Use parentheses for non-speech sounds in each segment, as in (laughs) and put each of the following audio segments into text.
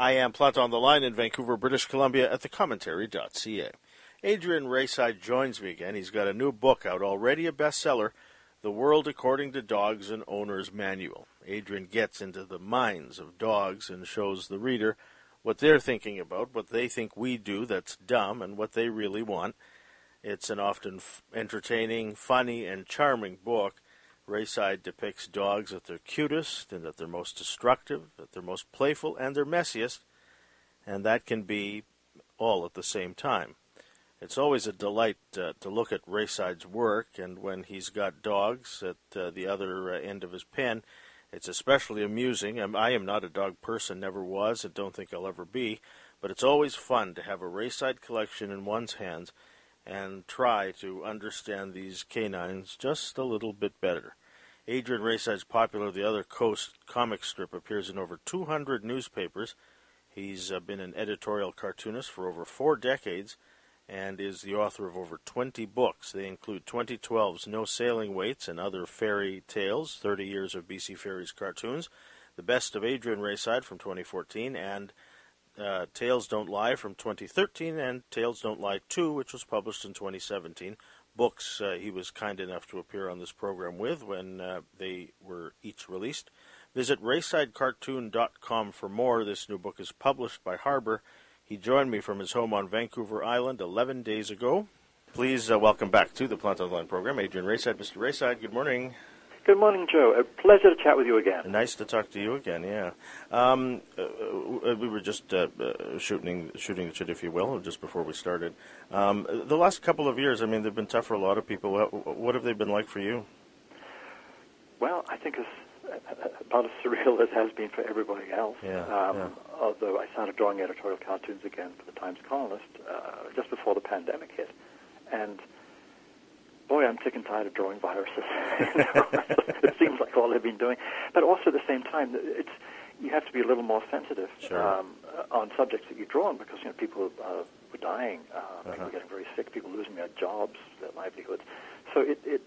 I am Planta on the Line in Vancouver, British Columbia at thecommentary.ca. Adrian Raeside joins me again. He's got a new book out, already a bestseller, The World According to Dogs and Owners Manual. Adrian gets into the minds of dogs and shows the reader what they're thinking about, what they think we do that's dumb, and what they really want. It's an often f- entertaining, funny, and charming book. Raeside depicts dogs at their cutest and at their most destructive, at their most playful, and their messiest, and that can be all at the same time. It's always a delight uh, to look at Raeside's work, and when he's got dogs at uh, the other uh, end of his pen, it's especially amusing. I am not a dog person, never was, and don't think I'll ever be, but it's always fun to have a Raeside collection in one's hands and try to understand these canines just a little bit better. Adrian Raeside's popular The Other Coast comic strip appears in over 200 newspapers. He's uh, been an editorial cartoonist for over four decades and is the author of over 20 books. They include 2012's No Sailing Waits and Other Ferry Fails, 30 Years of BC Ferries Cartoons, The Best of Adrian Raeside from 2014, and uh, Tails Don't Lie from 2013, and Tails Don't Lie 2, which was published in 2017 books uh, he was kind enough to appear on this program with when uh, they were each released. Visit raesidecartoon.com for more. This new book is published by Harbour. He joined me from his home on Vancouver Island 11 days ago. Please uh, welcome back to the Planta Online program, Adrian Raeside. Mr. Raeside, good morning. Good morning, Joe. A pleasure to chat with you again. Nice to talk to you again. Yeah, um, uh, uh we were just uh, uh, shooting shooting the shit, if you will, just before we started. Um, the last couple of years, I mean, they've been tough for a lot of people. What have they been like for you? Well, I think it's about as surreal as has been for everybody else. Yeah, um, yeah. Although I started drawing editorial cartoons again for the Times Colonist uh, just before the pandemic hit, and boy, I'm sick and tired of drawing viruses. (laughs) it seems like all they've been doing. But also at the same time, it's you have to be a little more sensitive sure. um, on subjects that you draw on because you know people uh, were dying, uh, uh-huh. people getting very sick, people losing their jobs, their livelihoods. So it, it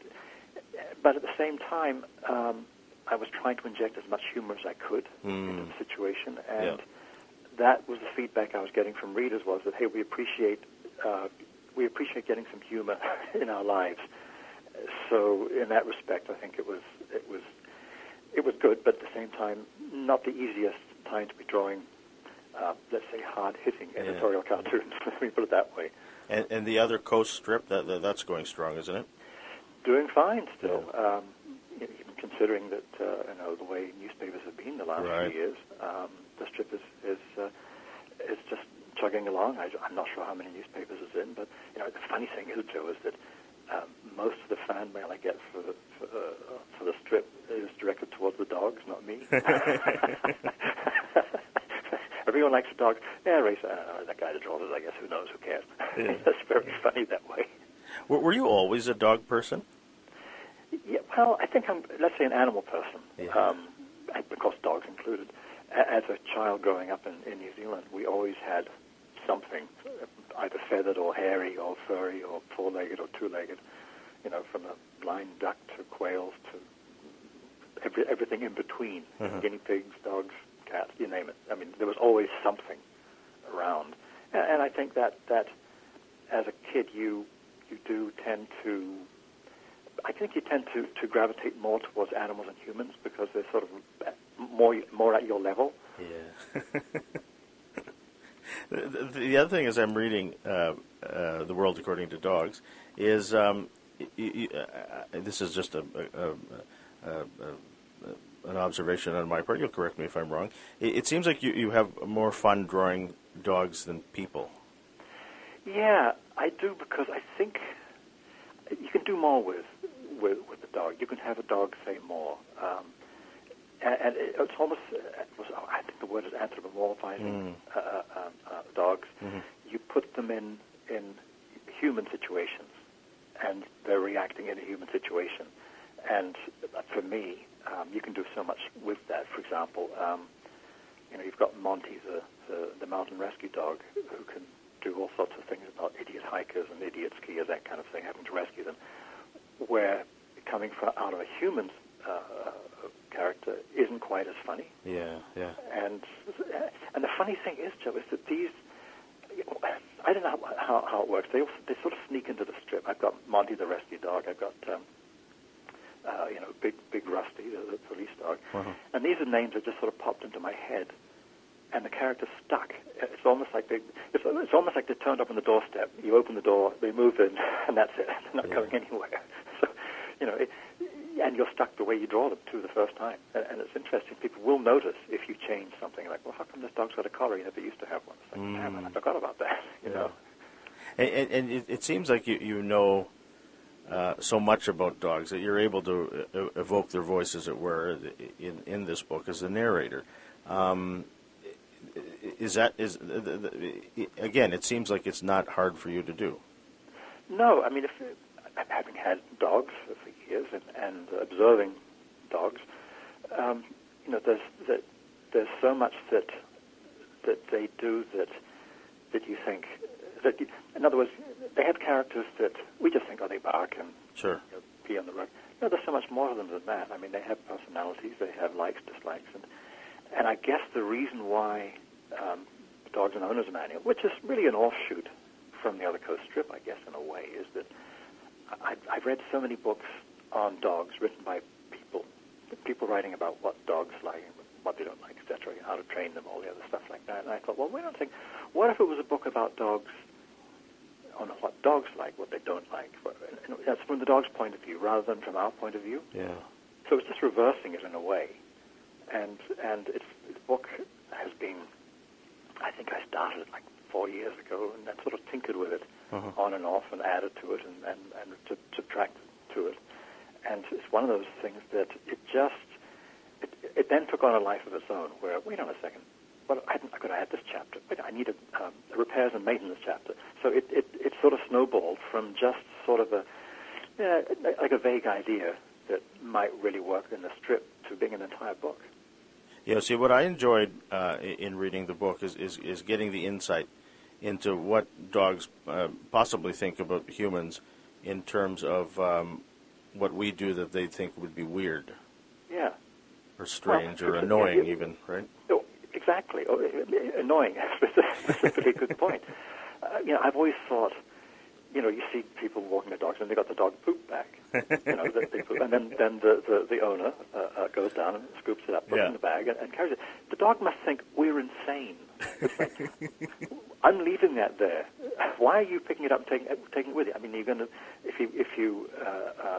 but at the same time, um, I was trying to inject as much humor as I could mm. into the situation, and that was the feedback I was getting from readers was that hey, we appreciate uh, we appreciate getting some humor (laughs) in our lives. So in that respect, I think it was it was it was good, but at the same time, not the easiest time to be drawing, uh, let's say, hard-hitting yeah. editorial (laughs) cartoons. Let me put it that way. And, and the other coast strip that, that, that's going strong, isn't it? Doing fine still. Yeah. Um, even considering that uh, you know the way newspapers have been the last right. few years, um, the strip is is uh, is just chugging along. I, am not sure how many newspapers it's in, but you know the funny thing is, Joe, is that um, most of the fan mail I get for the for, uh, for the strip is directed towards the dogs, not me. (laughs) Everyone likes the dogs. Yeah, race. Uh, that guy that draws it, I guess. Who knows? Who cares? Yeah. (laughs) That's very funny that way. Were, were you always a dog person? Yeah. Well, I think I'm. Let's say an animal person. Yeah. Um, of course, dogs included. As a child growing up in, in New Zealand, we always had something, either feathered or hairy or furry or four-legged or two-legged, you know, from a blind duck to quails to every, everything in between, mm-hmm. guinea pigs, dogs, cats, you name it. I mean, there was always something around, and, and I think that that as a kid you you do tend to. I think you tend to, to gravitate more towards animals and humans because they're sort of more more at your level. Yeah. (laughs) the, the, other thing is, I'm reading uh, uh, "The World According to Dogs." Is um, uh, this is just a, a, a, an observation on my part? You'll correct me if I'm wrong. It, it seems like you, you have more fun drawing dogs than people. Yeah, I do because I think you can do more with with, with the dog. You can have a dog say more. Um, and, and it's almost, it was, I think the word is anthropomorphizing mm. uh, uh, um, uh, dogs. Mm-hmm. You put them in, in human situations, and they're reacting in a human situation. And for me, um, you can do so much with that. For example, um, you know, you've got Monty, the, the, the mountain rescue dog, who can do all sorts of things about idiot hikers and idiot skiers, that kind of thing, having to rescue them. Where coming from, out of a human's uh, character isn't quite as funny. Yeah, yeah. And and the funny thing is, Joe, is that these I don't know how, how it works. They also, they sort of sneak into the strip. I've got Monty the rescue dog. I've got um, uh, you know Big Big Rusty the, the police dog. Uh-huh. And these are names that just sort of popped into my head, and the character's stuck. It's almost like they it's, it's almost like they turned up on the doorstep. You open the door, they move in, (laughs) and that's it. They're not Yeah. going anywhere. (laughs) So you know. It, and you're stuck the way you draw them too the first time. And, and it's interesting. People will notice if you change something like, well, how come this dog's got a collar? You never used to have one. It's like, damn, Mm. I forgot about that. (laughs) You Yeah. know. And, and, and it, it seems like you, you know uh, so much about dogs that you're able to evoke their voice, as it were, in, in this book as a narrator. Um, is that is the, the, the, again? It seems like it's not hard for you to do. No, I mean, if having had dogs years and, and observing dogs, um, you know, there's that there's so much that that they do that that you think that you, in other words, they have characters that we just think, oh, they bark and Sure. you know, pee on the rug. No, there's so much more to them than that. I mean, they have personalities, they have likes, dislikes, and and I guess the reason why um, Dogs and Owners Manual, which is really an offshoot from the Other Coast Strip, I guess, in a way, is that I, I've read so many books on dogs written by people, people writing about what dogs like, what they don't like, etc., how to train them, all the other stuff like that. And I thought, well, wait a second, what if it was a book about dogs on what dogs like, what they don't like? And That's from the dog's point of view rather than from our point of view. Yeah. So it's just reversing it in a way. And and it's, the book has been, I think I started it like four years ago, and I sort of tinkered with it Uh-huh. on and off and added to it and, and, and to, subtracted to it. And it's one of those things that it just, it, it then took on a life of its own where, wait on a second, but I, I could add this chapter. Wait, I need a, um, a repairs and maintenance chapter. So it, it, it sort of snowballed from just sort of a, yeah, like a vague idea that might really work in the strip to being an entire book. Yeah, see, what I enjoyed uh, in reading the book is, is, is getting the insight into what dogs uh, possibly think about humans in terms of um, what we do that they think would be weird Yeah. or strange Well, or annoying, yeah, even, right? Oh, exactly. Oh, eh, annoying. (laughs) Specifically, a good point. Uh, you know, I've always thought, you know, you see people walking their dogs and they got the dog poop back. you know, they, they poop, and then then the the, the owner uh, uh, goes down and scoops it up, puts Yeah. it in the bag, and, and carries it. The dog must think we're insane. (laughs) I'm leaving that there. Why are you picking it up and taking, taking it with you? I mean, you're going to, if you if you uh,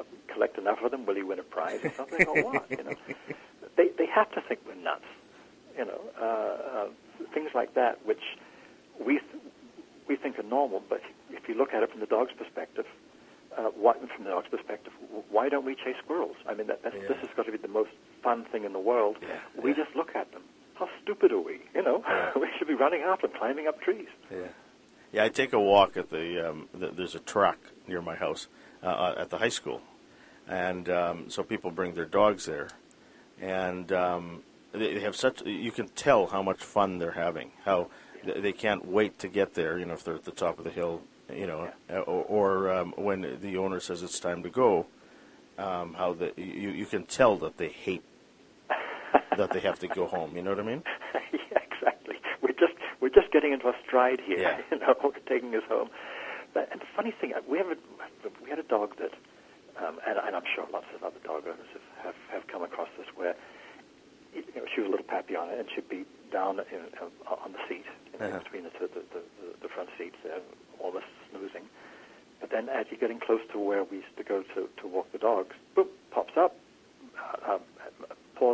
uh, collect enough of them, will you win a prize or something, or (laughs) what? You know, they they have to think we're nuts. You know, uh, uh, things like that, which we th- we think are normal, but if you look at it from the dog's perspective, uh, why, from the dog's perspective, why don't we chase squirrels? I mean, that, that's, Yeah. this has got to be the most fun thing in the world. Yeah, We yeah. just look at them. How stupid are we? You know, Yeah. (laughs) we should be running after them, climbing up trees. Yeah. Yeah, I take a walk at the, um, the there's a track near my house uh, uh, at the high school, and um, so people bring their dogs there, and um, they have such you can tell how much fun they're having, how th- they can't wait to get there. You know, if they're at the top of the hill, you know, uh, or, or um, when the owner says it's time to go, um, how the you you can tell that they hate that they have to go home. You know what I mean? (laughs) yeah, exactly. We're just we're just getting into a stride here. Yeah. (laughs) You know, taking us home. But, and the funny thing, uh, we have a we had a dog that, um, and, and I'm sure lots of other dog owners have, have, have come across this, where you know, she was a little Papillon, and she'd be down in, uh, on the seat in Uh-huh. between the, the, the, the, front seats, there, almost snoozing. But then, as you're getting close to where we used to go to, to walk the dogs, boop, pops up, uh, um,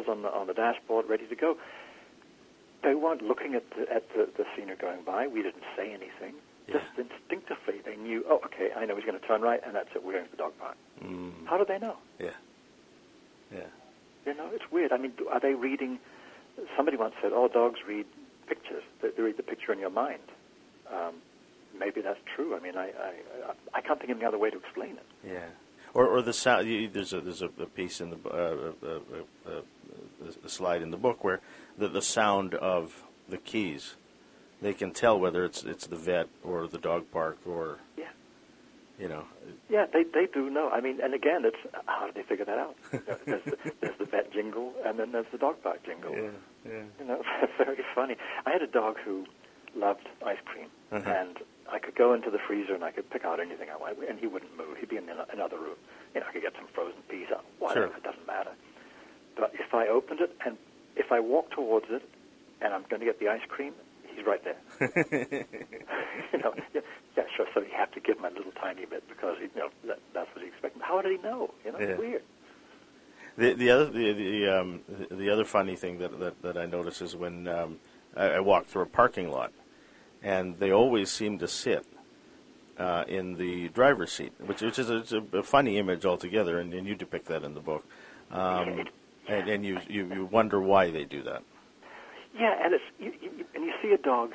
on the on the dashboard, ready to go. They weren't looking at the, at the, the scenery going by. We didn't say anything. Yeah. Just instinctively, they knew. Oh, okay, I know he's going to turn right, and that's it. We're going to the dog park. Mm, How do they know? yeah. Yeah. You know, it's weird. I mean, are they reading? Somebody once said, "Oh, dogs read pictures. They, they read the picture in your mind." Um, maybe that's true. I mean, I, I I can't think of any other way to explain it. Yeah, or or the sound. You, there's a there's a, a piece in the uh, uh, uh, uh, uh, a slide in the book where the the sound of the keys, they can tell whether it's it's the vet or the dog park or Yeah. you know. Yeah, they they do know. I mean, and again, it's how did they figure that out? (laughs) There's, the, there's the vet jingle, and then there's the dog park jingle. Yeah, yeah. You know, (laughs) very funny. I had a dog who loved ice cream, Uh-huh. and I could go into the freezer and I could pick out anything I wanted, and he wouldn't move. He'd be in another room. You know, I could get some frozen peas out, whatever. Sure. It doesn't matter. But if I opened it and if I walk towards it, and I'm going to get the ice cream, he's right there. (laughs) (laughs) you know, yeah, yeah, sure. So you have to give him a little tiny bit because he, you know that, that's what he expected. How did he know? You know, Yeah. it's weird. The the other the the, um, the the other funny thing that that, that I notice is when um, I, I walk through a parking lot, and they always seem to sit uh, in the driver's seat, which, which is a, a funny image altogether, and, and you depict that in the book. Um, and, and you, you you wonder why they do that. Yeah, and it's you, you, and you see a dog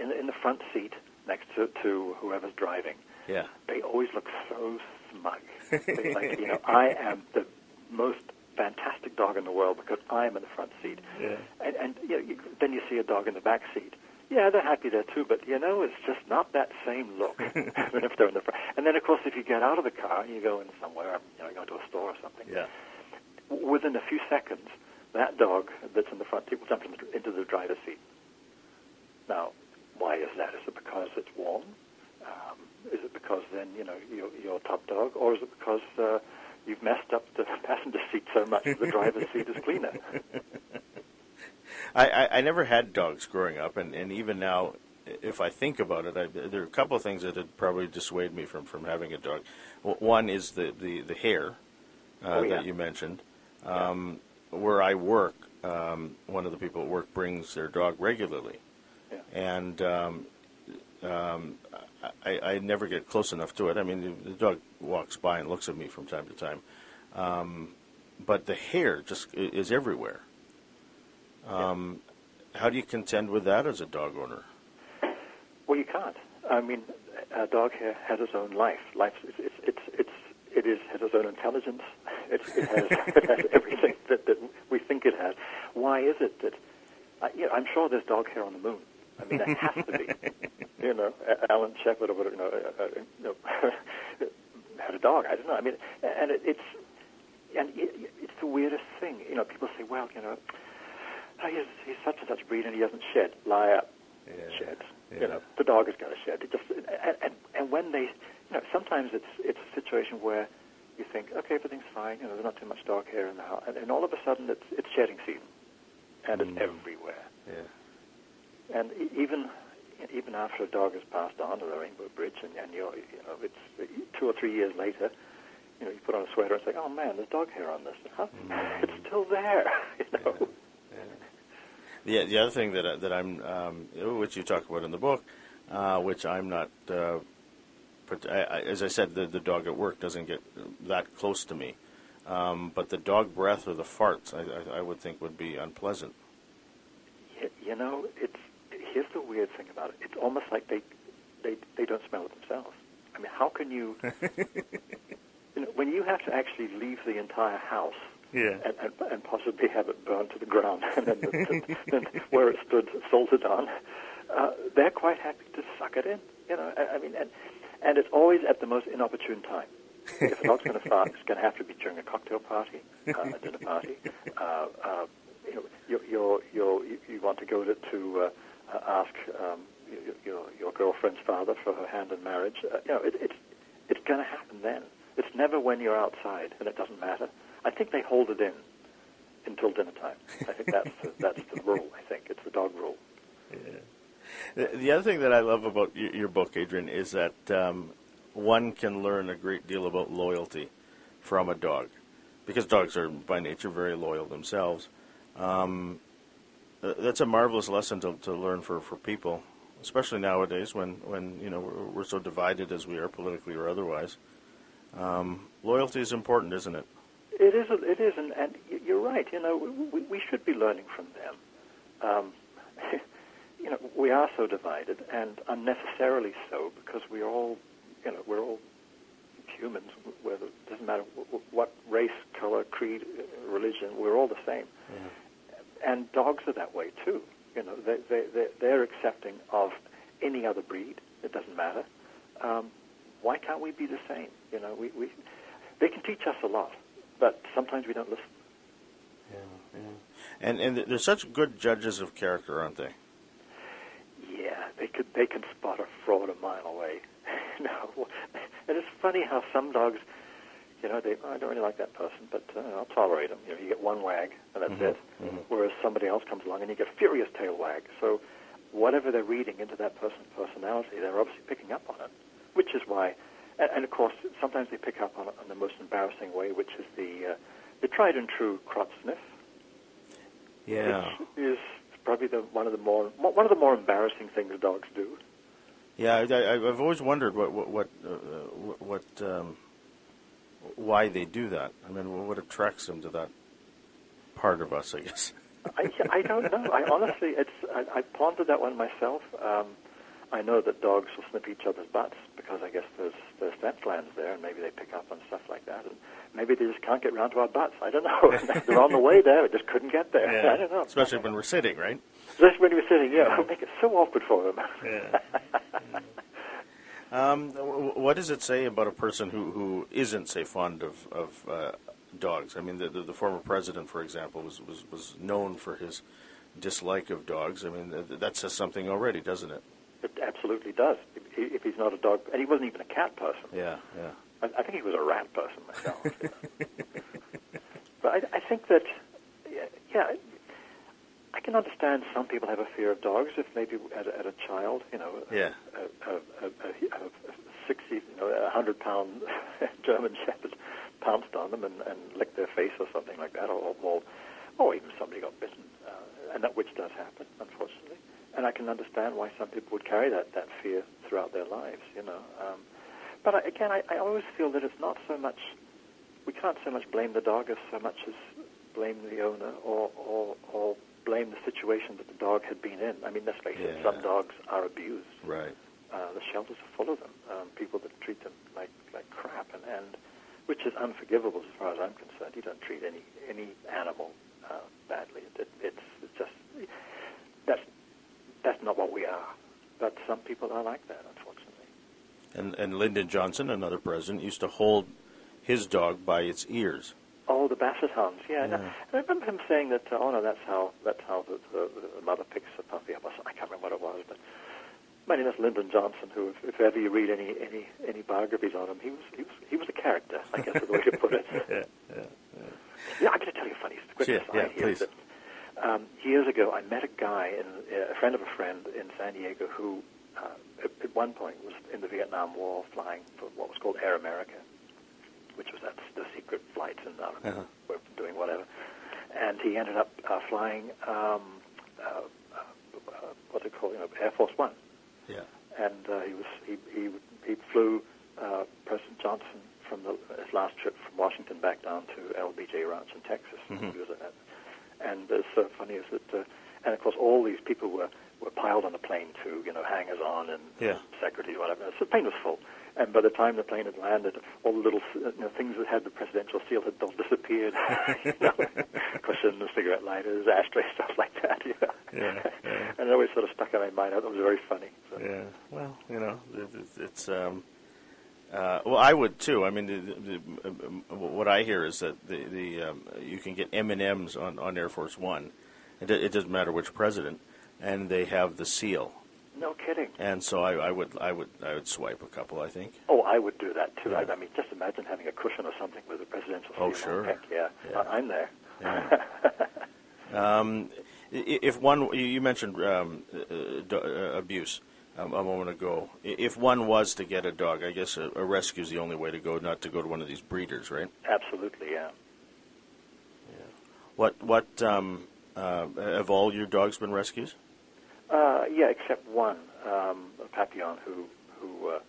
in in the front seat next to to whoever's driving. Yeah. They always look so smug. They like, you know, (laughs) I am the most fantastic dog in the world because I am in the front seat. Yeah. And, and you know, you, then you see a dog in the back seat. Yeah, they're happy there too, but you know, it's just not that same look (laughs) (laughs) if they're in the front. And then, of course, if you get out of the car and you go in somewhere, you know, you go to a store or something, Yeah. within a few seconds, that dog that's in the front seat will jump into the, into the driver's seat. Now, why is that? Is it because it's warm? Um, is it because then you know you're, you're top dog, or is it because uh, you've messed up the (laughs) passenger seat so much that the driver's seat is cleaner? I, I, I never had dogs growing up, and, and even now, if I think about it, I, there are a couple of things that would probably dissuade me from, from having a dog. W- One is the, the, the hair uh, Oh, yeah. that you mentioned. Um, Where I work, um, one of the people at work brings their dog regularly, Yeah. and um, um, I, I never get close enough to it. I mean, the, the dog walks by and looks at me from time to time, um, but the hair just is everywhere. Um, How do you contend with that as a dog owner? Well, you can't. I mean, a dog hair has its own life. Life, it's, it's, it's, it's it is has its own intelligence. It, it has (laughs) it has everything that, that we think it has. Why is it that? Uh, know, I'm sure there's dog hair on the moon. I mean, there has to be. (laughs) you know, Alan Shepard or whatever. You know, uh, uh, you know (laughs) had a dog. I don't know. I mean, and it, it's and it, it's the weirdest thing. You know, people say, well, you know, oh, he's, he's such and such breed and he doesn't shed. Liar sheds. Yeah. You know, the dog has got to shed. It just and, and and when they, you know, sometimes it's it's a situation where you think, okay, everything's fine. You know, there's not too much dog hair in the house, and, and all of a sudden it's it's shedding season, and Mm. it's everywhere. Yeah. And even even after a dog has passed on to the Rainbow Bridge, and, and you're, you know, it's two or three years later, you know, you put on a sweater and say, oh man, there's dog hair on this. Huh? Mm. (laughs) It's still there. (laughs) You know. The, the other thing that, I, that I'm, um, which you talk about in the book, uh, which I'm not, uh, but I, I, as I said, the, the dog at work doesn't get that close to me. Um, but the dog breath or the farts, I, I, I would think would be unpleasant. You know, it's here's the weird thing about it. It's almost like they they they don't smell it themselves. I mean, how can you? (laughs) you know, when you have to actually leave the entire house Yeah. and, and, and possibly have it burned to the ground, (laughs) and then, the, then where it stood salted on, uh, they're quite happy to suck it in. You know, I, I mean, and and it's always at the most inopportune time. If a dog's going (laughs) to fart, it's going to have to be during a cocktail party, uh, a dinner party. Uh, uh, you know, you're, you're, you're, you you want to go to, to uh, uh, ask um, your, your your girlfriend's father for her hand in marriage. Uh, you know, it, it's it's going to happen then. It's never when you're outside, and it doesn't matter. I think they hold it in until dinner time. I think that's the, (laughs) that's the rule. I think it's the dog rule. The, the other thing that I love about your, your book, Adrian, is that um, one can learn a great deal about loyalty from a dog, because dogs are by nature very loyal themselves. Um, uh, that's a marvelous lesson to, to learn for, for people, especially nowadays when, when you know we're, we're so divided as we are politically or otherwise. Um, loyalty is important, isn't it? It is. It is, and, and you're right. You know, we, we should be learning from them. Um, (laughs) you know, we are so divided, and unnecessarily so, because we are all, you know, we're all humans. Whether it doesn't matter wh- wh- what race, color, creed, uh, religion, we're all the same. And dogs are that way too. You know, they, they, they, they're accepting of any other breed. It doesn't matter. Um, why can't we be the same? You know, we, we they can teach us a lot, but sometimes we don't listen. Yeah, yeah. And and they're such good judges of character, aren't they? Yeah, they could they can spot a fraud a mile away. (laughs) no, and it's funny how some dogs, you know, they I don't really like that person, but uh, I'll tolerate them. You know, you get one wag and that's Mm-hmm. it. Whereas somebody else comes along and you get furious tail wag. So whatever they're reading into that person's personality, they're obviously picking up on it, which is why. And, and of course, sometimes they pick up on in the most embarrassing way, which is the uh, the tried and true crotch sniff Yeah, which is probably the one of the more one of the more embarrassing things dogs do. yeah. I, I, I've always wondered what what what, uh, what um, why they do that. I mean, what attracts them to that part of us? I guess. I, I don't know. I honestly, it's I, I pondered that one myself. Um, I know that dogs will snip each other's butts because I guess there's there's scent glands there, and maybe they pick up on stuff like that, and maybe they just can't get round to our butts. I don't know. (laughs) (laughs) They're on the way there, but just couldn't get there. (laughs) I don't know. Especially when we're sitting, right? Especially when we're sitting, yeah, it'll make it so awkward for them. Yeah. um, what does it say about a person who, who isn't, say, fond of, of uh, dogs? I mean, the, the, the former president, for example, was, was, was known for his dislike of dogs. I mean, th- that says something already, doesn't it? Absolutely does. If, if he's not a dog, and he wasn't even a cat person. Yeah, yeah. I, I think he was a rat person myself. you (laughs) know. but I, I think that, yeah, I can understand some people have a fear of dogs if maybe at a, at a child, you know, Yeah. a, a, a, a, a, 60, you know, a 100 pound (laughs) German Shepherd pounced on them and, and licked their face or something like that, or, or, or even somebody got bitten, uh, and that which does happen, unfortunately. And I can understand why some people would carry that, that fear throughout their lives, you know. Um, but I, again, I, I always feel that it's not so much, we can't so much blame the dog as so much as blame the owner or, or, or blame the situation that the dog had been in. I mean, let's face it, some dogs are abused. Right. Uh, the shelters are full of them. Um, people that treat them like, like crap, and, and which is unforgivable as far as I'm concerned. You don't treat any any animal uh, badly. It, it's, it's just that's that's not what we are. But some people are like that, unfortunately. And, and Lyndon Johnson, another president, used to hold his dog by its ears. Oh, the basset hounds. Yeah, Yeah. and I remember him saying that. Uh, oh no, that's how that's how the, the, the mother picks the puppy up. I can't remember what it was, but my name is Lyndon Johnson. Who, if, if ever you read any any any biographies on him, he was he was he was a character. I guess is the way to put it. (laughs) Yeah, yeah. Yeah, I'm going to tell you a funny quick Yeah, aside yeah, here. please. That, um, years ago, I met a guy, in, a friend of a friend in San Diego, who uh, at, at one point was in the Vietnam War, flying for what was called Air America, which was that the secret flights and uh, Uh-huh. were doing whatever. And he ended up uh, flying um, uh, uh, uh, what they call you know Air Force One Yeah. and uh, he was he he, he flew uh, President Johnson from the, his last trip from Washington back down to LBJ Ranch in Texas. Mhm. He was at, and it's so funny is that, uh, and of course all these people were were piled on the plane too, you know, hangers on and Yeah. secretaries, whatever. So the plane was full. And by the time the plane had landed, all the little you know, things that had the presidential seal had all disappeared. (laughs) you know, (laughs) cushions, cigarette lighters, ashtray, (laughs) stuff like that. You know? Yeah, yeah. and it always sort of stuck in my mind. It was very funny. So. Yeah. Well, you know, it, it- it's. Um, uh, well, I would too. I mean, the, the, um, what I hear is that the, the um, you can get M and M's on, on Air Force One. It, it doesn't matter which president, and they have the seal. No kidding. And so I, I would, I would, I would swipe a couple. I think. Oh, I would do that too. Yeah. I, I mean, just imagine having a cushion or something with a presidential Oh, seal sure. on it. Heck, yeah, Yeah. I- I'm there. Yeah. (laughs) Um, if one, you- you mentioned um, uh, do- uh, abuse um, a moment ago. If one was to get a dog, I guess a, a rescue is the only way to go, not to go to one of these breeders, right? Absolutely, yeah. What, what, um, uh, have all your dogs been rescues? Uh, yeah, except one, um, a Papillon, who who uh,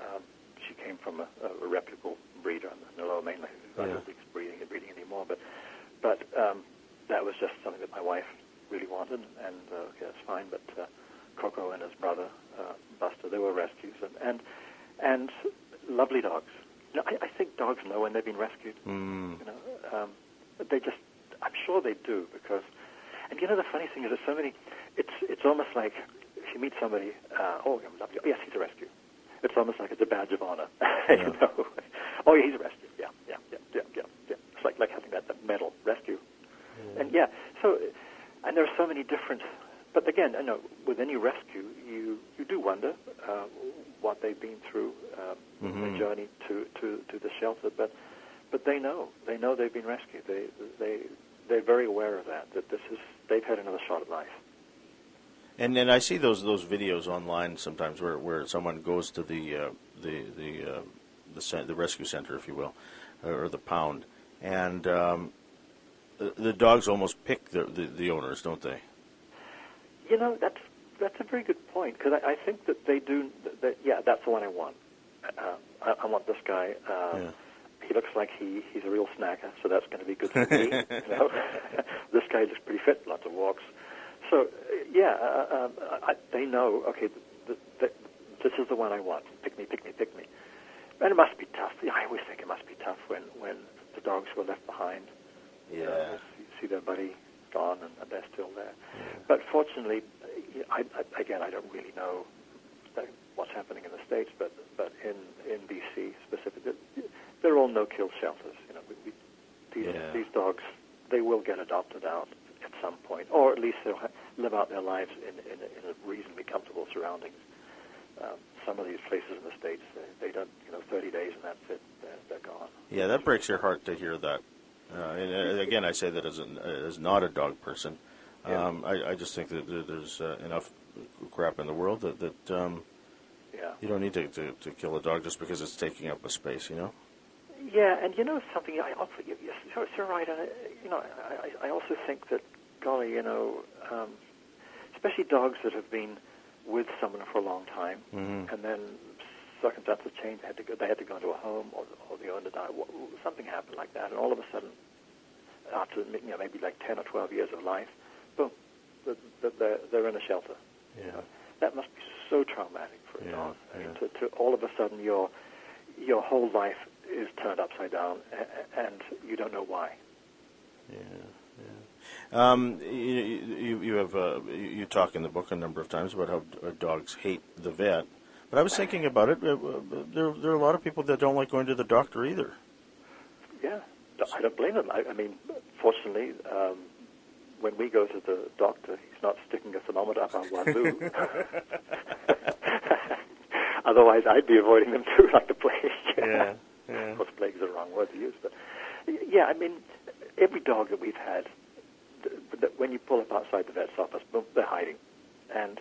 um, she came from a, a reputable breeder on the Lower Mainland. I Yeah. don't think it's breeding and breeding anymore, but but um, that was just something that my wife really wanted, and uh, okay, that's fine. But uh, Coco and his brother uh, Buster, they were rescues, and and, and lovely dogs. You know, I, I think dogs know when they've been rescued. Mm. You know, um, they just, I'm sure they do because, and you know, the funny thing is, there's so many. It's it's almost like if you meet somebody, uh, oh, I love you. Oh, yes, he's a rescue. it's almost like it's a badge of honor. (laughs) Yeah. you know? Oh, yeah, he's a rescue. Yeah, yeah, yeah, yeah, yeah, yeah. It's like like having that, that medal, rescue. And yeah, so and there are so many different. But again, I know with any rescue, you you do wonder uh, what they've been through, um, Mhm. the journey to, to, to the shelter. But but they know they know they've been rescued. They they they're very aware of that. That this is they've had another shot at life. And then I see those those videos online sometimes where, where someone goes to the uh, the the uh, the, the rescue center, if you will, or the pound, and um, the, the dogs almost pick the, the the owners, don't they? You know, that's that's a very good point because I, I think that they do. That, yeah, that's the one I want. Uh, I, I want this guy. Uh, Yeah. He looks like he, he's a real snacker, so that's going to be good for me. you (laughs) know, (laughs) this guy looks pretty fit, lots of walks. So uh, yeah, uh, um, I, they know. Okay, th- th- this is the one I want. Pick me, pick me, pick me. And it must be tough. Yeah, I always think it must be tough when when the dogs were left behind. Yeah. Uh, see, see their buddy gone and, and they're still there. But fortunately, I, I, again, I don't really know what's happening in the states, but but in in BC specifically, they're all no-kill shelters. You know, we, we, these Yeah. these dogs they will get adopted out at some point, or at least they'll ha- live out their lives in in, a- in a reasonably comfortable surroundings. Um, some of these places in the states, they, they don't, you know, 30 days and that's it, they're, they're gone. Yeah, that breaks your heart to hear that. Uh, and uh, again, I say that as, an, as not a dog person. Yeah. Um, I, I just think that there's uh, enough crap in the world that, that um, Yeah. you don't need to, to, to kill a dog just because it's taking up a space, you know? Yeah, and you know something. I also, you're, you're right. And I, you know, I, I also think that, golly, you know, um, especially dogs that have been with someone for a long time, Mhm. and then circumstances change. They had to go. They had to go into a home, or, or the owner died. Something happened like that, and all of a sudden, after you know maybe like ten or twelve years of life, boom, the- the- they're, they're in a shelter. Yeah. That must be so traumatic for a Yeah, dog. I mean, yeah. to, to all of a sudden your your whole life is turned upside down, and you don't know why. Yeah, yeah. Um, you, you, you have uh, you you talk in the book a number of times about how uh, dogs hate the vet, but I was thinking about it. Uh, uh, there, there are a lot of people that don't like going to the doctor either. Yeah, I don't blame them. I, I mean, fortunately, um, when we go to the doctor, he's not sticking a thermometer up our wazoo. (laughs) (laughs) Otherwise, I'd be avoiding them too, (laughs) like the plague. Yeah, yeah. Of course, plague is the wrong word to use, but yeah, I mean, every dog that we've had, th- th- when you pull up outside the vet's office, boom, they're hiding, and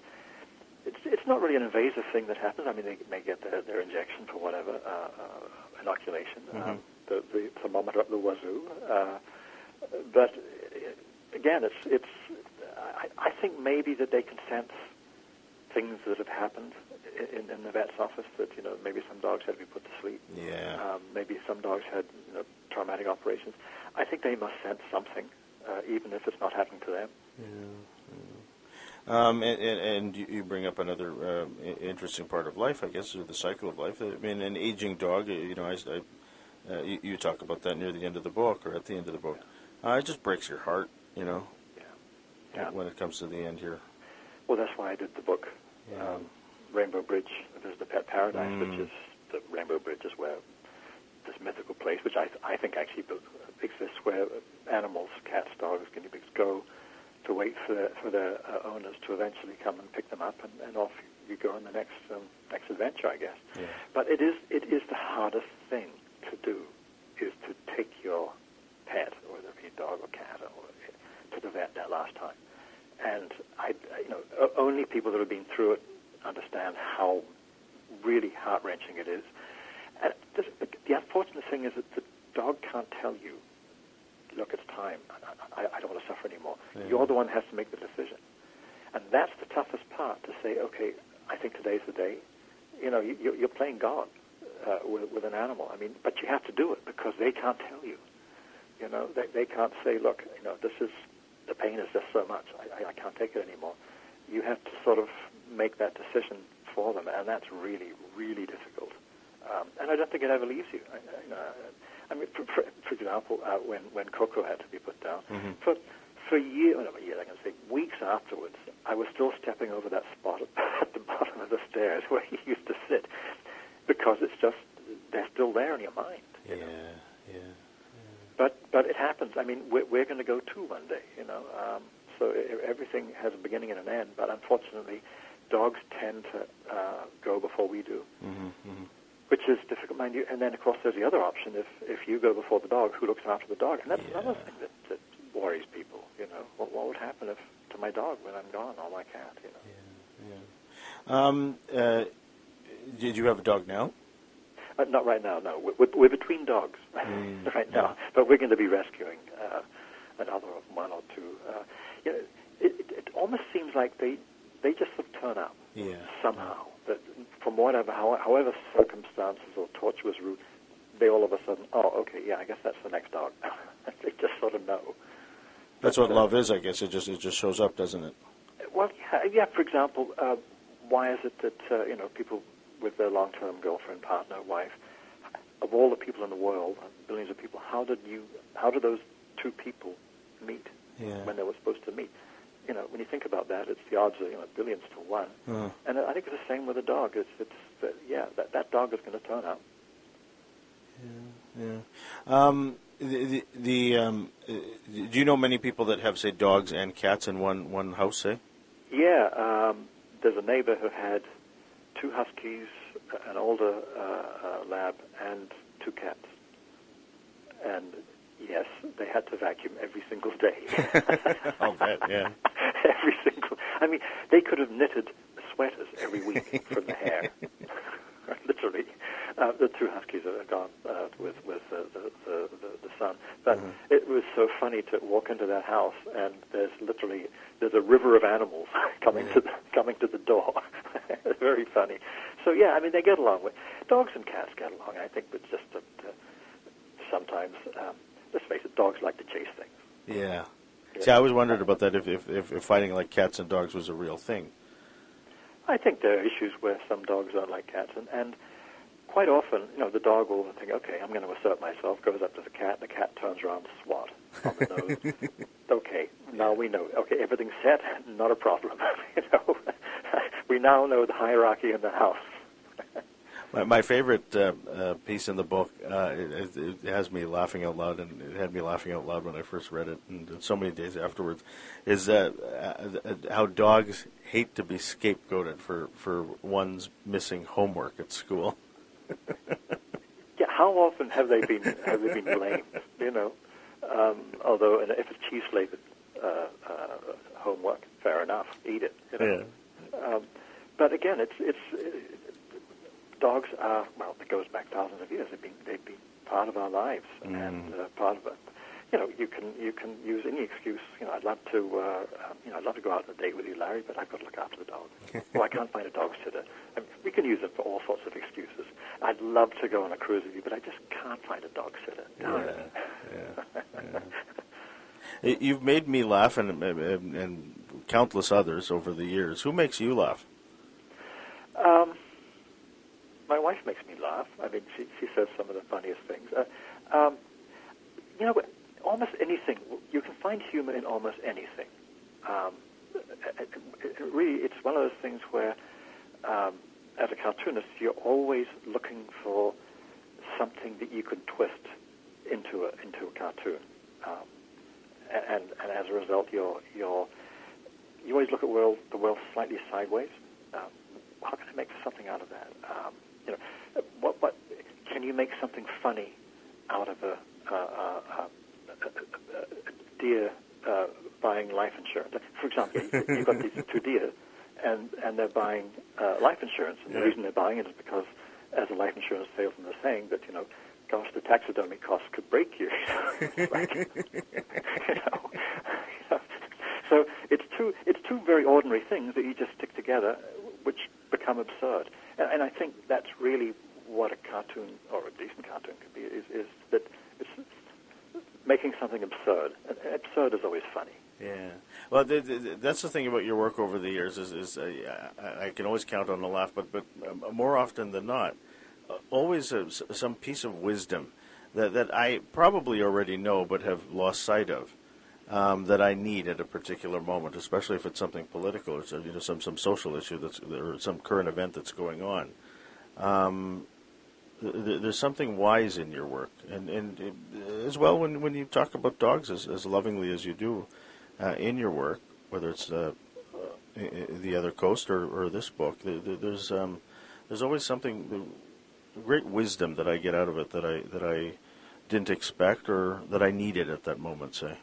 it's it's not really an invasive thing that happens. I mean, they may get their, their injection for whatever uh, uh, inoculation, um, the, the thermometer up the wazoo, uh, but uh, again, it's it's. I, I think maybe that they can sense things that have happened in, in the vet's office. That you know, maybe some dogs had to be put to sleep. Yeah. Um, maybe some dogs had you know, traumatic operations. I think they must sense something, uh, even if it's not happening to them. Um, and, and, and you- bring up another uh, interesting part of life, I guess, or the cycle of life. I mean, an aging dog. uh, You know, I, I, uh, you, you talk about that near the end of the book, or at the end of the book. Uh, it just breaks your heart, you know, Yeah. Yeah. when it comes to the end here. Well, that's why I did the book, Yeah. um, Rainbow Bridge, Visit the Pet Paradise, Mm. which is the Rainbow Bridge is where this mythical place, which I, I think actually exists, where animals, cats, dogs, guinea pigs go to wait for their, for their uh, owners to eventually come and pick them up, and, and off you go on the next um, next adventure, I guess. Yeah. But it is it is the hardest thing to do, is to take your pet, whether it be a dog or cat, or to the vet that last time. And I, you know, only people that have been through it understand how really heart wrenching it is. And this, the unfortunate thing is that the dog can't tell you, look, it's time. I, I, I don't want to suffer anymore. Yeah. You're the one who has to make the decision. And that's the toughest part to say, okay, I think today's the day. You know, you, you're playing God uh, with, with an animal. I mean, but you have to do it because they can't tell you. You know, they, they can't say, look, you know, this is, the pain is just so much. I, I, can't take it anymore. You have to sort of make that decision for them, and that's really, really difficult. Um, and I don't think it ever leaves you. I, I, I mean, for, for, for example, uh, when, when Coco had to be put down, Mhm. for, for years, well, not years, I can say weeks afterwards, I was still stepping over that spot at (laughs) the bottom of the stairs (laughs) where he used to sit. because it's just they're still there in your mind. Yeah, You know? yeah. But but it happens. I mean, we're, we're going to go too one day. You know, um, so everything has a beginning and an end. But unfortunately, dogs tend to uh, go before we do, hmm hmm which is difficult, mind you. And then of course there's the other option: if if you go before the dog, who looks after the dog? And that's another thing that, that worries people. You know, what, what would happen if to my dog when I'm gone or my cat? You know. Um, uh, did you have a dog now? Uh, not right now, no. We're, we're, we're between dogs (laughs) Mm, right yeah. now, but we're going to be rescuing uh, another one or two. Uh, you know, it, it, it almost seems like they they just sort of turn up Yeah. somehow. That from whatever, however circumstances or tortuous route, they all of a sudden, oh, okay, yeah, I guess that's the next dog. (laughs) they just sort of know. That's But, what uh, love is, I guess. It just it just shows up, doesn't it? Well, yeah, yeah. For example, uh, why is it that uh, you know people with their long-term girlfriend, partner, wife, of all the people in the world, billions of people, how did you, how did those two people meet Yeah. when they were supposed to meet? You know, when you think about that, it's the odds are you know billions to one. Uh, And I think it's the same with a dog. It's it's uh, yeah, that that dog is going to turn up. yeah. Um, the the, the um, uh, do you know many people that have say dogs and cats in one one house? Say. Yeah, um, there's a neighbor who had two huskies, an older uh, uh, lab, and two cats. And yes, they had to vacuum every single day. (laughs) I'll bet. Yeah. (laughs) every single. I mean, they could have knitted sweaters every week from the hair. (laughs) Literally, uh, the two huskies are gone uh, with with uh, the, the the the son. But Mhm. it was so funny to walk into that house and there's literally there's a river of animals coming to the, coming to the door. it's very funny. So yeah, I mean they get along with dogs and cats get along. I think, but just that uh, sometimes, um, let's face it, dogs like to chase things. Yeah. See, I always wondered about that. If, if if if fighting like cats and dogs was a real thing. I think there are issues where some dogs are like cats, and, and quite often, you know, the dog will think, okay, I'm going to assert myself, goes up to the cat, and the cat turns around, swat on the nose. (laughs) okay, now we know. Okay, everything's set, not a problem. (laughs) you know, (laughs) we now know the hierarchy in the house. My, my favorite uh, uh, piece in the book, uh, it, it has me laughing out loud, and it had me laughing out loud when I first read it, and so many days afterwards, is uh, uh, how dogs hate to be scapegoated for, for one's missing homework at school. (laughs) Yeah, how often have they been have they been blamed? You know, um, although and if it's cheese flavored uh, uh, homework, fair enough, eat it. You know? Um, but again, it's it's dogs are well. It goes back thousands of years. They've been they've been part of our lives and uh, part of it. You know, you can you can use any excuse. You know, I'd love to uh, um, you know I'd love to go out on a date with you, Larry, but I've got to look after the dog. (laughs) well, I can't find a dog sitter. I mean, we can use it for all sorts of excuses. I'd love to go on a cruise with you, but I just can't find a dog sitter. Yeah, yeah. You've made me laugh, and, and, and countless others over the years. Who makes you laugh? Um, my wife makes me laugh. I mean, she she says some of the funniest things. Uh, um, you know, almost anything. You can find humor in almost anything. Um, it, it, really, it's one of those things where, um, as a cartoonist, you're always looking for something that you can twist into a into a cartoon, um, and and as a result, you're you're you always look at world the world slightly sideways. Um, how can I make something out of that? Um, you know, what what can you make something funny out of a, a, a, a, a, deer uh, buying life insurance? For example, you- you've got these two deer, and and they're buying uh, life insurance, and Yeah. the reason they're buying it is because, as a life insurance salesman is saying, that you know, gosh, the taxidermy costs could break you. (laughs) Like, (laughs) you know, (laughs) so it's two it's two very ordinary things that you just stick together, which become absurd. And, and I think that's really what a cartoon or a decent cartoon could be is, is that it's making something absurd. Absurd is always funny. Yeah. Well, the, the, that's the thing about your work over the years is, is uh, I, I can always count on a laugh, but but uh, more often than not, uh, always s- some piece of wisdom that that I probably already know but have lost sight of. Um, that I need at a particular moment, especially if it's something political or you know some some social issue that's or some current event that's going on. Um, th- there's something wise in your work, and and uh, as well when when you talk about dogs as, as lovingly as you do uh, in your work, whether it's uh, uh the other coast or, or this book, there's um, there's always something great wisdom that I get out of it that I that I didn't expect or that I needed at that moment. Say.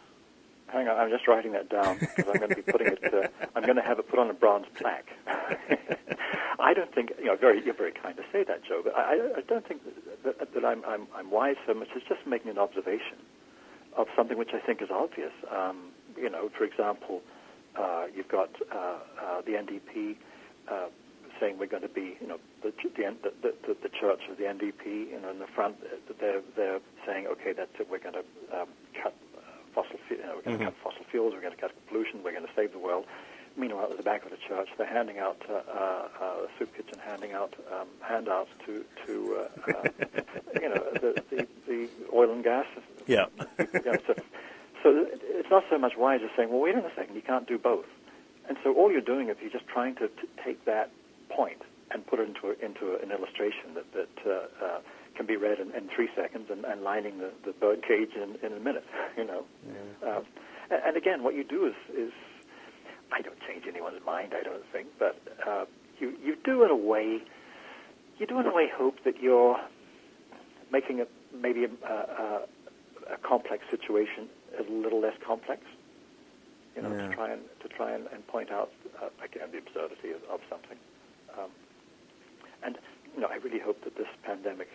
Hang on, I'm just writing that down because I'm going to be putting it. Uh, I'm going to have it put on a bronze plaque. (laughs) I don't think you know. Very, you're very kind to say that, Joe. But I, I don't think that, that, that I'm, I'm, I'm wise so much as just making an observation of something which I think is obvious. Um, you know, for example, uh, you've got uh, uh, the NDP uh, saying we're going to be, you know, the the, the, the, church of the NDP, you know, in the front, they're they're saying, okay, that's it. We're going to um, cut fossil, you know, we're going to mm-hmm. cut fossil fuels, we're going to cut pollution, we're going to save the world. Meanwhile, at the back of the church, they're handing out uh, uh, uh soup kitchen, handing out um, handouts to to uh, uh, (laughs) you know the, the, the oil and gas. Yeah. (laughs) you know, so, so it's not so much why just saying, well, wait a second, you can't do both. And so all you're doing is you're just trying to t- take that point and put it into a, into a, an illustration that that uh, uh, can be read in, in three seconds and, and lining the, the bird cage in, in a minute. (laughs) You know, yeah. uh, and, and again, what you do is is I don't change anyone's mind. I don't think, but uh, you you do in a way you do in a way hope that you're making a maybe a, a, a complex situation a little less complex. You know, yeah. to try and to try and, and point out uh, again the absurdity of, of something. Um, and you know, I really hope that this pandemic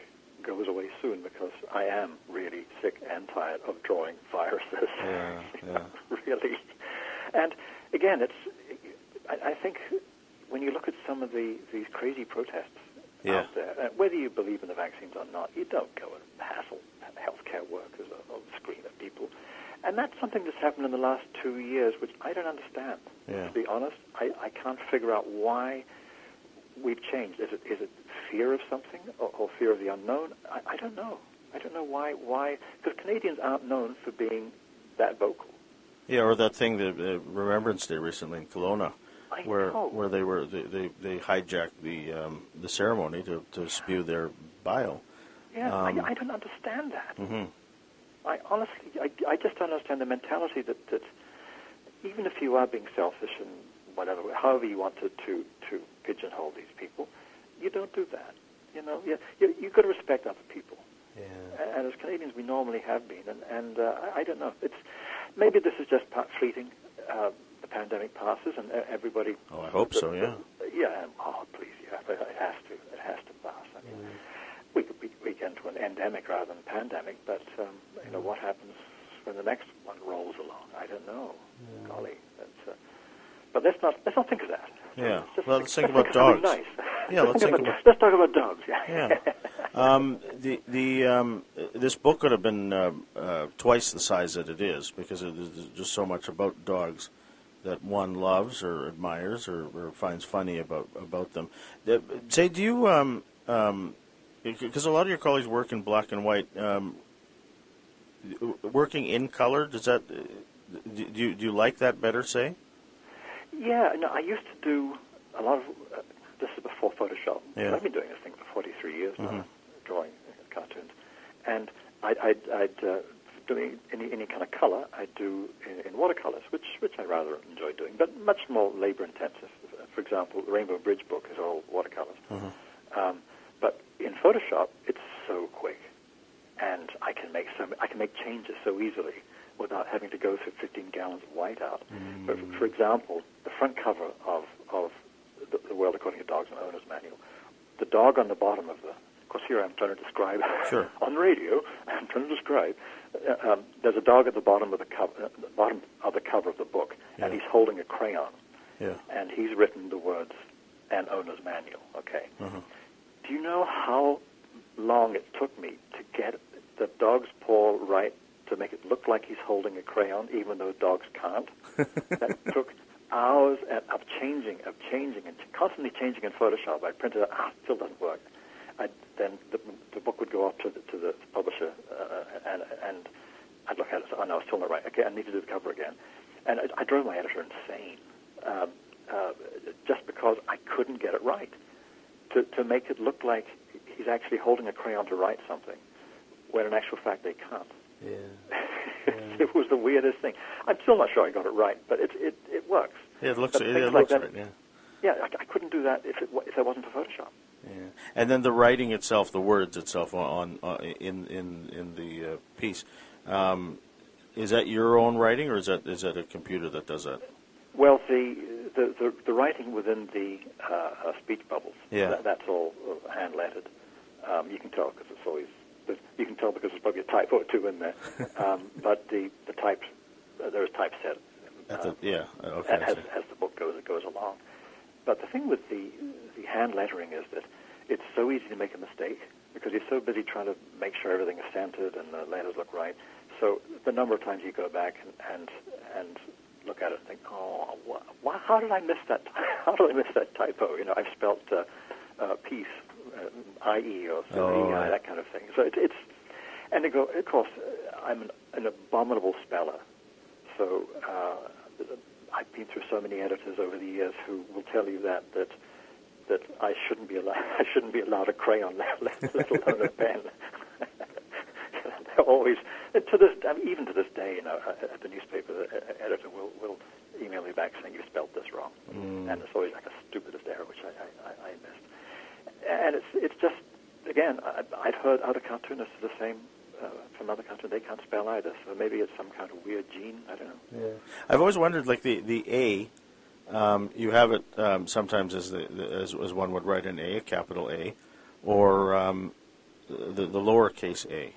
goes away soon because I am really sick and tired of drawing viruses. Yeah, yeah. (laughs) really. And again, it's. I, I, think when you look at some of the these crazy protests yeah. out there, uh, whether you believe in the vaccines or not, you don't go and hassle healthcare workers or, or scream at people. And that's something that's happened in the last two years, which I don't understand. Yeah. To be honest, I, I can't figure out why we've changed. Is it is it fear of something or, or fear of the unknown? I, I don't know. I don't know why. Why? Because Canadians aren't known for being that vocal. Yeah, or that thing, the uh, Remembrance Day recently in Kelowna, I where know. where they were they they, they hijacked the um, the ceremony to, to spew their bile. Yeah, um, I, I don't understand that. Mm-hmm. I honestly, I, I just don't understand the mentality that that even if you are being selfish and whatever, however you want to to, to pigeonhole these people, you don't do that. You know, you, you you've got to respect other people. Yeah. And as Canadians, we normally have been, and and uh, I, I don't know. It's maybe this is just part fleeting. Uh, the pandemic passes, and everybody. Oh, I hope the, so. Yeah. The, yeah. Oh, please, yeah. It has to. It has to pass. I mean, mm. we could we, we get into an endemic rather than a pandemic, but um, you know what happens when the next one rolls along? I don't know. Yeah. Golly, that's. Uh, but let's not let's not think of that. Yeah. well, let's think about dogs. Nice. Yeah, let's, let's think, about, about, Let's talk about dogs. Yeah. yeah. (laughs) Um, the the um, this book could have been uh, uh, twice the size that it is because there's just so much about dogs that one loves or admires or, or finds funny about about them. Uh, say, do you um, um, because a lot of your colleagues work in black and white. Um, working in color, does that do you, do you like that better? Say. Yeah, no, I used to do a lot of. Uh, this is before Photoshop. Yeah. I've been doing this thing for 43 years mm-hmm. now, drawing cartoons, and I'd, I'd, I'd uh, doing any any kind of color. I do in, in watercolors, which which I rather enjoy doing, but much more labor intensive. For example, the Rainbow Bridge book is all watercolors. Mm-hmm. Um, but in Photoshop, it's so quick, and I can make so I can make changes so easily without having to go through 15 gallons of whiteout. Mm. But for example, the front cover of of the, the World According to Dogs and Owners Manual, the dog on the bottom of the of course, here I'm trying to describe sure. (laughs) on radio. I'm trying to describe. Uh, um, there's a dog at the bottom of the cover, uh, the bottom of the cover of the book, yeah. and he's holding a crayon. Yeah. And he's written the words "an owner's manual." Okay. Uh-huh. Do you know how long it took me to get the dog's paw right to make it look like he's holding a crayon, even though dogs can't? (laughs) that took hours of changing, of changing, and constantly changing in Photoshop. I printed it, ah, still doesn't work. I'd, then the, the book would go off to the, to the publisher, uh, and, and I'd look at it and say, oh, no, it's still not right. Okay, I need to do the cover again. And I, I drove my editor insane um, uh, just because I couldn't get it right. To, to make it look like he's actually holding a crayon to write something, when in actual fact they can't. Yeah. (laughs) it was the weirdest thing. I'm still not sure I got it right, but it it, it works. Yeah, it looks But it, it like looks that- right. Yeah. Yeah, I, I couldn't do that if it if there wasn't for Photoshop. Yeah. And then the writing itself, the words itself on, on in in in the uh, piece, um, is that your own writing or is that is that a computer that does that? Well, the the, the, the writing within the uh, uh, speech bubbles, Yeah. that, that's all uh, hand lettered. Um, you can tell because it's always there's- you can tell because there's probably a typo or two in there. (laughs) um, but the the type uh, there is typeset uh, yeah. Okay. As, as the book goes it goes along. But the thing with the the hand lettering is that it's so easy to make a mistake because you're so busy trying to make sure everything is centered and the letters look right. So the number of times you go back and and, and look at it and think, oh, wh- wh- how did I miss that? (laughs) How did I miss that typo? You know, I've spelt uh, uh, peace, IE or Oh, EI, right. that kind of thing. So it, it's and to go, of course, uh, I'm an, an abominable speller. So uh, I've been through so many editors over the years who will tell you that that that I shouldn't be allowed. (laughs) I shouldn't be allowed a crayon, (laughs) let, alone a (laughs) pen. They're always to this, I mean, even to this day, you know, at the newspaper, the uh, editor will will email me back saying you spelled this wrong, Mm. and it's always like a stupidest error which I, I I missed. And it's it's just again, I, I've heard other cartoonists are the same uh, from other countries. They can't spell either, so maybe it's some kind of weird gene. I don't know. I've always wondered, like the the A, um, you have it um, sometimes as the, the as, as one would write an A, a capital A, or um, the the lowercase a.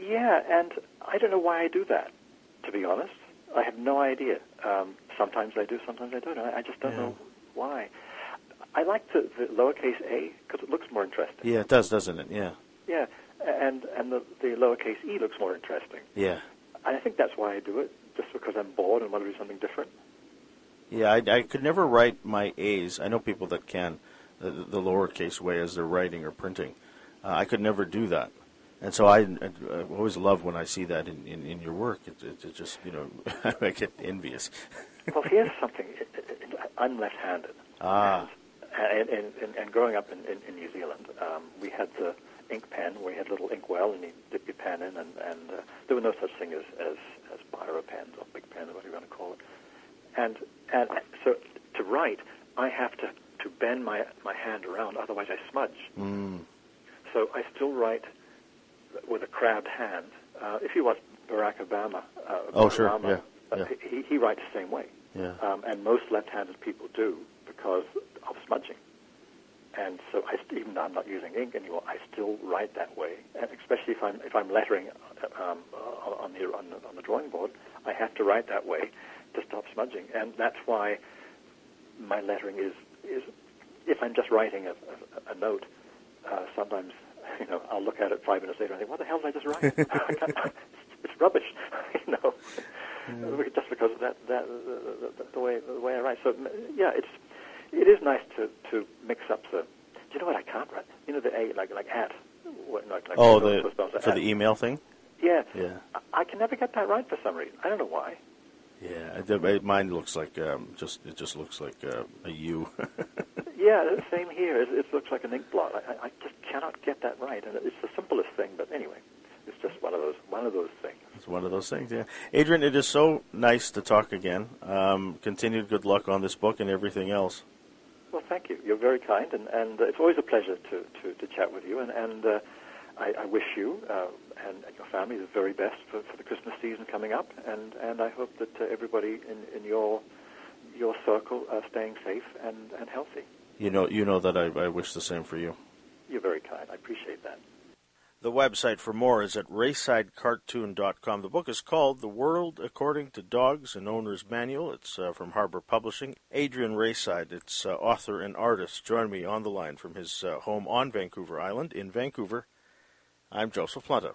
Yeah, and I don't know why I do that. To be honest, I have no idea. Um, sometimes I do, sometimes I don't. I, I just don't Yeah. know why. I like the, the lowercase a because it looks more interesting. Yeah, it does, doesn't it? Yeah, Yeah, and and the, the lowercase e looks more interesting. yeah, And I think that's why I do it, just because I'm bored and want to do something different. yeah. I, I could never write my A's. I know people that can, the, the lowercase way as they're writing or printing. Uh, I could never do that, and so I, I, always love when I see that in, in, in your work. It, it, it just you know (laughs) I get envious. Well, here's (laughs) something. I'm left-handed. Ah. And, and, and, and growing up in, in, in New Zealand, um, we had the ink pen. We had a little ink well, and you dip your pen in, and, and uh, there were no such thing as, as, as biro pens or Bic pens, whatever you want to call it. And, and so to write, I have to, to bend my, my hand around, otherwise I smudge. Mm. So I still write with a crabbed hand. Uh, if you watch Barack Obama, uh, Oh, Barack sure, Obama, yeah, uh, yeah. He, he writes the same way. Yeah. Um, and most left-handed people do because of smudging. And so I, st- even though I'm not using ink anymore, I still write that way. And especially if I'm if I'm lettering uh, um, uh, on the on the, on the drawing board, I have to write that way to stop smudging. And that's why my lettering is is if I'm just writing a, a, a note, uh, sometimes (laughs) you know I'll look at it five minutes later and think, what the hell did I just write? (laughs) (laughs) It's rubbish, you know, just because of that that the, the, the way the way I write. So yeah, it's it is nice to to mix up the. Do you know what I can't write? You know the a like like at. What, like, like Oh, the for at. the email thing. Yeah. Yeah. I, I can never get that right for some reason. I don't know why. Yeah, uh, mine looks like um, just it just looks like uh, a U. (laughs) Yeah, the same here. It, it looks like an ink blot. I, I- I just cannot get that right, and it's the simplest thing. But anyway, it's just one of those one of those things. it's one of those things. Yeah, Adrian, it is so nice to talk again. Um, continued good luck on this book and everything else. Well, thank you. You're very kind, and, and uh, it's always a pleasure to, to, to chat with you. And, and uh, I, I wish you uh, and, and your family the very best for, for the Christmas season coming up. And, and I hope that uh, everybody in, in your your circle are staying safe and, and healthy. You know, you know that I, I wish the same for you. You're very kind. I appreciate that. The website for more is at raesidecartoon.com. The book is called The World According to Dogs and Owner's Manual. It's uh, from Harbour Publishing. Adrian Raeside, its uh, author and artist, joined me on the line from his uh, home on Vancouver Island in Vancouver. I'm Joseph Planta.